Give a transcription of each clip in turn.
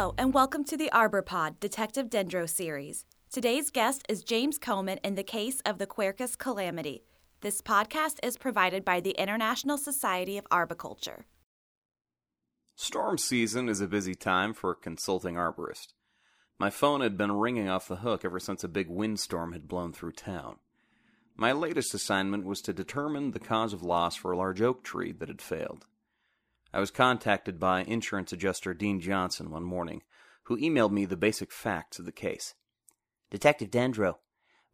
Hello, and welcome to the Arbor Pod Detective Dendro series. Today's guest is James Komen in the case of the Quercus calamity. This podcast is provided by the International Society of Arboriculture. Storm season is a busy time for a consulting arborist. My phone had been ringing off the hook ever since a big windstorm had blown through town. My latest assignment was to determine the cause of loss for a large oak tree that had failed. I was contacted by insurance adjuster Dean Johnson one morning, who emailed me the basic facts of the case. Detective Dendro,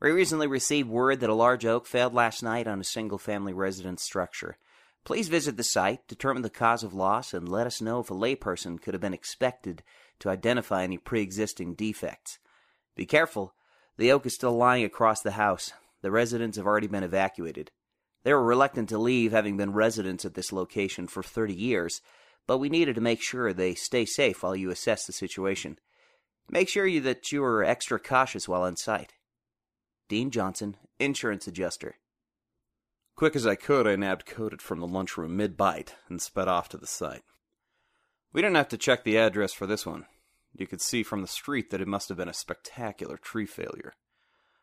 we recently received word that a large oak failed last night on a single family residence structure. Please visit the site, determine the cause of loss, and let us know if a layperson could have been expected to identify any pre existing defects. Be careful, the oak is still lying across the house. The residents have already been evacuated. They were reluctant to leave, having been residents at this location for 30 years, but we needed to make sure they stay safe while you assess the situation. Make sure you, that you are extra cautious while on site. Dean Johnson, insurance adjuster. Quick as I could, I nabbed Codit from the lunchroom mid bite and sped off to the site. We didn't have to check the address for this one. You could see from the street that it must have been a spectacular tree failure.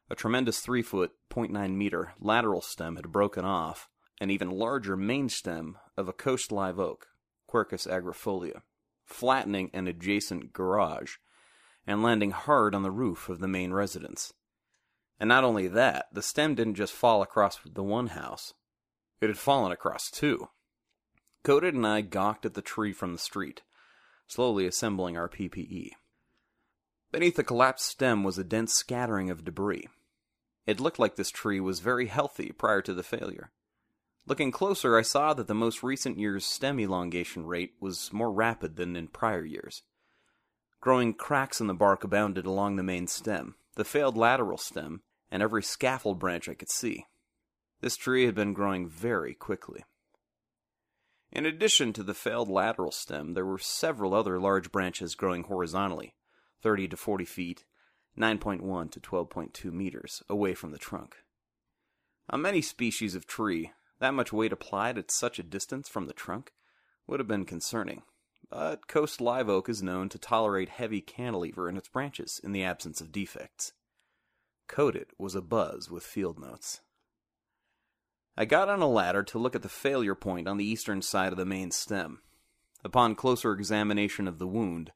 A tremendous 3 foot, 0.9 meter lateral stem had broken off, an even larger main stem of a coast live oak, Quercus agrifolia, flattening an adjacent garage and landing hard on the roof of the main residence. And not only that, the stem didn't just fall across the one house, it had fallen across two. Codit and I gawked at the tree from the street, slowly assembling our PPE. Beneath the collapsed stem was a dense scattering of debris. It looked like this tree was very healthy prior to the failure. Looking closer, I saw that the most recent year's stem elongation rate was more rapid than in prior years. Growing cracks in the bark abounded along the main stem, the failed lateral stem, and every scaffold branch I could see. This tree had been growing very quickly. In addition to the failed lateral stem, there were several other large branches growing horizontally, 30 to 40 feet, 9.1 to 12.2 meters, away from the trunk. On many species of tree, that much weight applied at such a distance from the trunk would have been concerning, but coast live oak is known to tolerate heavy cantilever in its branches in the absence of defects. Codit was abuzz with field notes. I got on a ladder to look at the failure point on the eastern side of the main stem. Upon closer examination of the wound,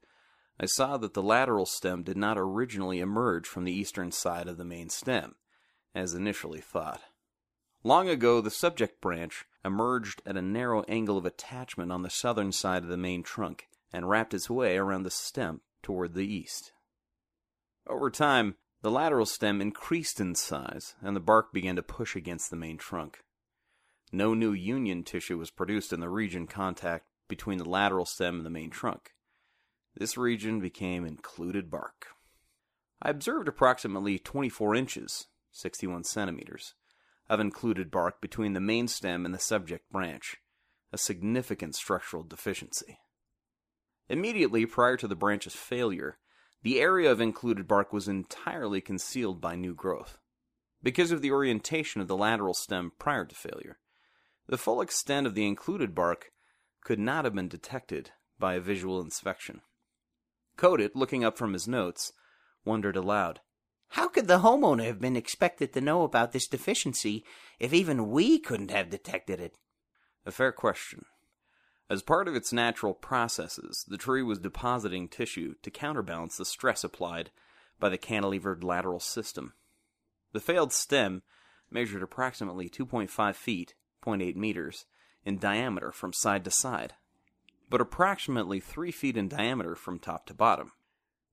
I saw that the lateral stem did not originally emerge from the eastern side of the main stem, as initially thought. Long ago, the subject branch emerged at a narrow angle of attachment on the southern side of the main trunk and wrapped its way around the stem toward the east. Over time, the lateral stem increased in size, and the bark began to push against the main trunk. No new union tissue was produced in the region contact between the lateral stem and the main trunk. This region became included bark. I observed approximately 24 inches, 61 centimeters, of included bark between the main stem and the subject branch, a significant structural deficiency. Immediately prior to the branch's failure, the area of included bark was entirely concealed by new growth. Because of the orientation of the lateral stem prior to failure, the full extent of the included bark could not have been detected by a visual inspection. Codit, looking up from his notes, wondered aloud. How could the homeowner have been expected to know about this deficiency if even we couldn't have detected it? A fair question. As part of its natural processes, the tree was depositing tissue to counterbalance the stress applied by the cantilevered lateral system. The failed stem measured approximately 2.5 feet, 0.8 meters, in diameter from side to side, but approximately 3 feet in diameter from top to bottom.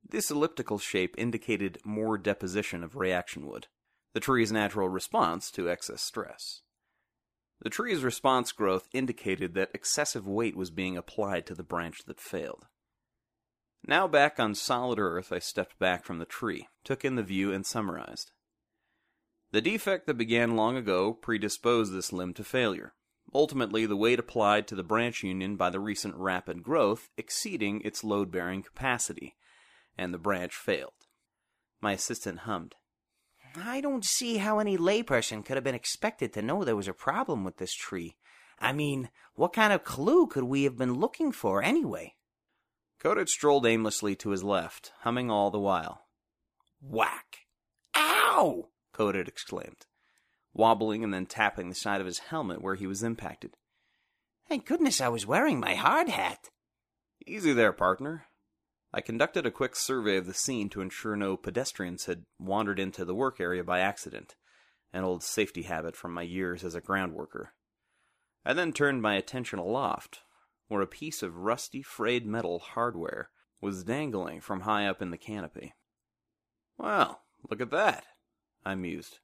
This elliptical shape indicated more deposition of reaction wood, the tree's natural response to excess stress. The tree's response growth indicated that excessive weight was being applied to the branch that failed. Now back on solid earth, I stepped back from the tree, took in the view, and summarized. The defect that began long ago predisposed this limb to failure ultimately the weight applied to the branch union by the recent rapid growth exceeding its load bearing capacity, and the branch failed. My assistant hummed. I don't see how any layperson could have been expected to know there was a problem with this tree. I mean, what kind of clue could we have been looking for anyway? Codit strolled aimlessly to his left, humming all the while. Whack! Ow! Codit exclaimed, wobbling and then tapping the side of his helmet where he was impacted. Thank goodness I was wearing my hard hat. Easy there, partner. I conducted a quick survey of the scene to ensure no pedestrians had wandered into the work area by accident, an old safety habit from my years as a ground worker. I then turned my attention aloft, where a piece of rusty frayed metal hardware was dangling from high up in the canopy. Well, look at that, I mused.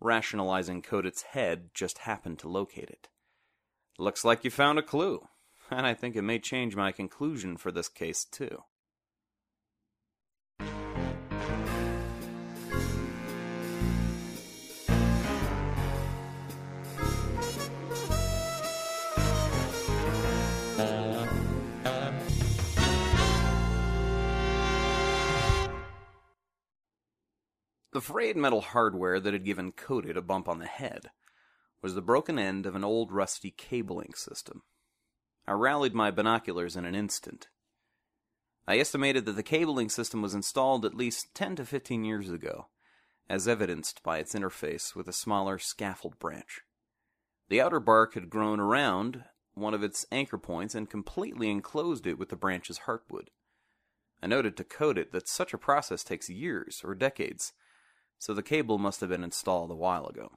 Rationalizing Codit's head just happened to locate it. Looks like you found a clue, and I think it may change my conclusion for this case, too. The frayed metal hardware that had given Codit a bump on the head was the broken end of an old rusty cabling system. I rallied my binoculars in an instant. I estimated that the cabling system was installed at least 10 to 15 years ago, as evidenced by its interface with a smaller scaffold branch. The outer bark had grown around one of its anchor points and completely enclosed it with the branch's heartwood. I noted to Codit that such a process takes years or decades, so the cable must have been installed a while ago.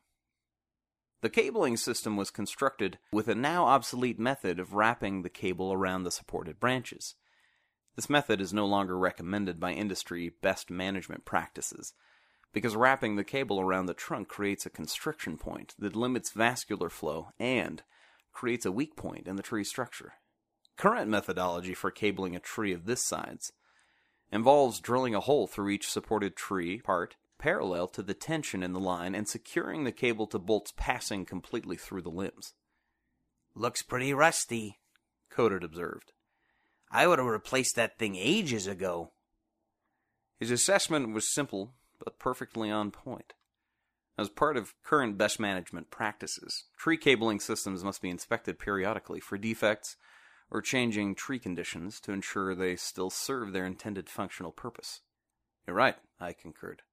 The cabling system was constructed with a now obsolete method of wrapping the cable around the supported branches. This method is no longer recommended by industry best management practices, because wrapping the cable around the trunk creates a constriction point that limits vascular flow and creates a weak point in the tree structure. Current methodology for cabling a tree of this size involves drilling a hole through each supported tree part parallel to the tension in the line and securing the cable to bolts passing completely through the limbs. Looks pretty rusty, Codit observed. I would have replaced that thing ages ago. His assessment was simple, but perfectly on point. As part of current best management practices, tree cabling systems must be inspected periodically for defects or changing tree conditions to ensure they still serve their intended functional purpose. You're right, I concurred.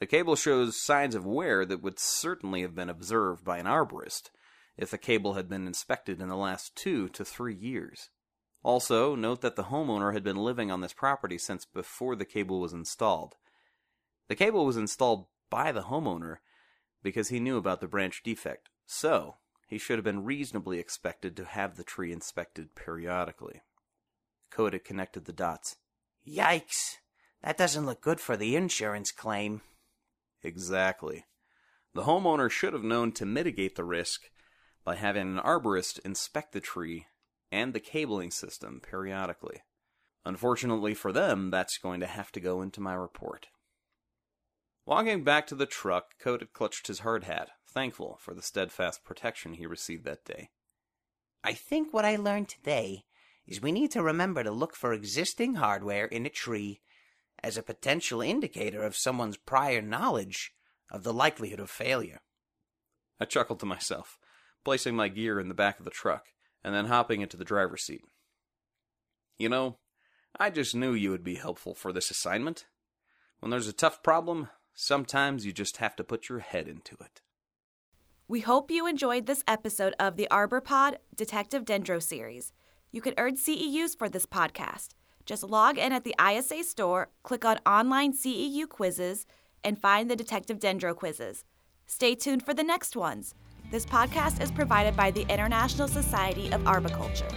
The cable shows signs of wear that would certainly have been observed by an arborist if the cable had been inspected in the last two to three years. Also, note that the homeowner had been living on this property since before the cable was installed. The cable was installed by the homeowner because he knew about the branch defect, so he should have been reasonably expected to have the tree inspected periodically. Codit connected the dots. Yikes! That doesn't look good for the insurance claim. Exactly. The homeowner should have known to mitigate the risk by having an arborist inspect the tree and the cabling system periodically. Unfortunately for them, that's going to have to go into my report. Walking back to the truck, Codit clutched his hard hat, thankful for the steadfast protection he received that day. I think what I learned today is we need to remember to look for existing hardware in a tree as a potential indicator of someone's prior knowledge of the likelihood of failure. I chuckled to myself, placing my gear in the back of the truck, and then hopping into the driver's seat. You know, I just knew you would be helpful for this assignment. When there's a tough problem, sometimes you just have to put your head into it. We hope you enjoyed this episode of the Arbor Pod Detective Dendro series. You can earn CEUs for this podcast. Just log in at the ISA store, click on Online CEU Quizzes, and find the Detective Dendro quizzes. Stay tuned for the next ones. This podcast is provided by the International Society of Arboriculture.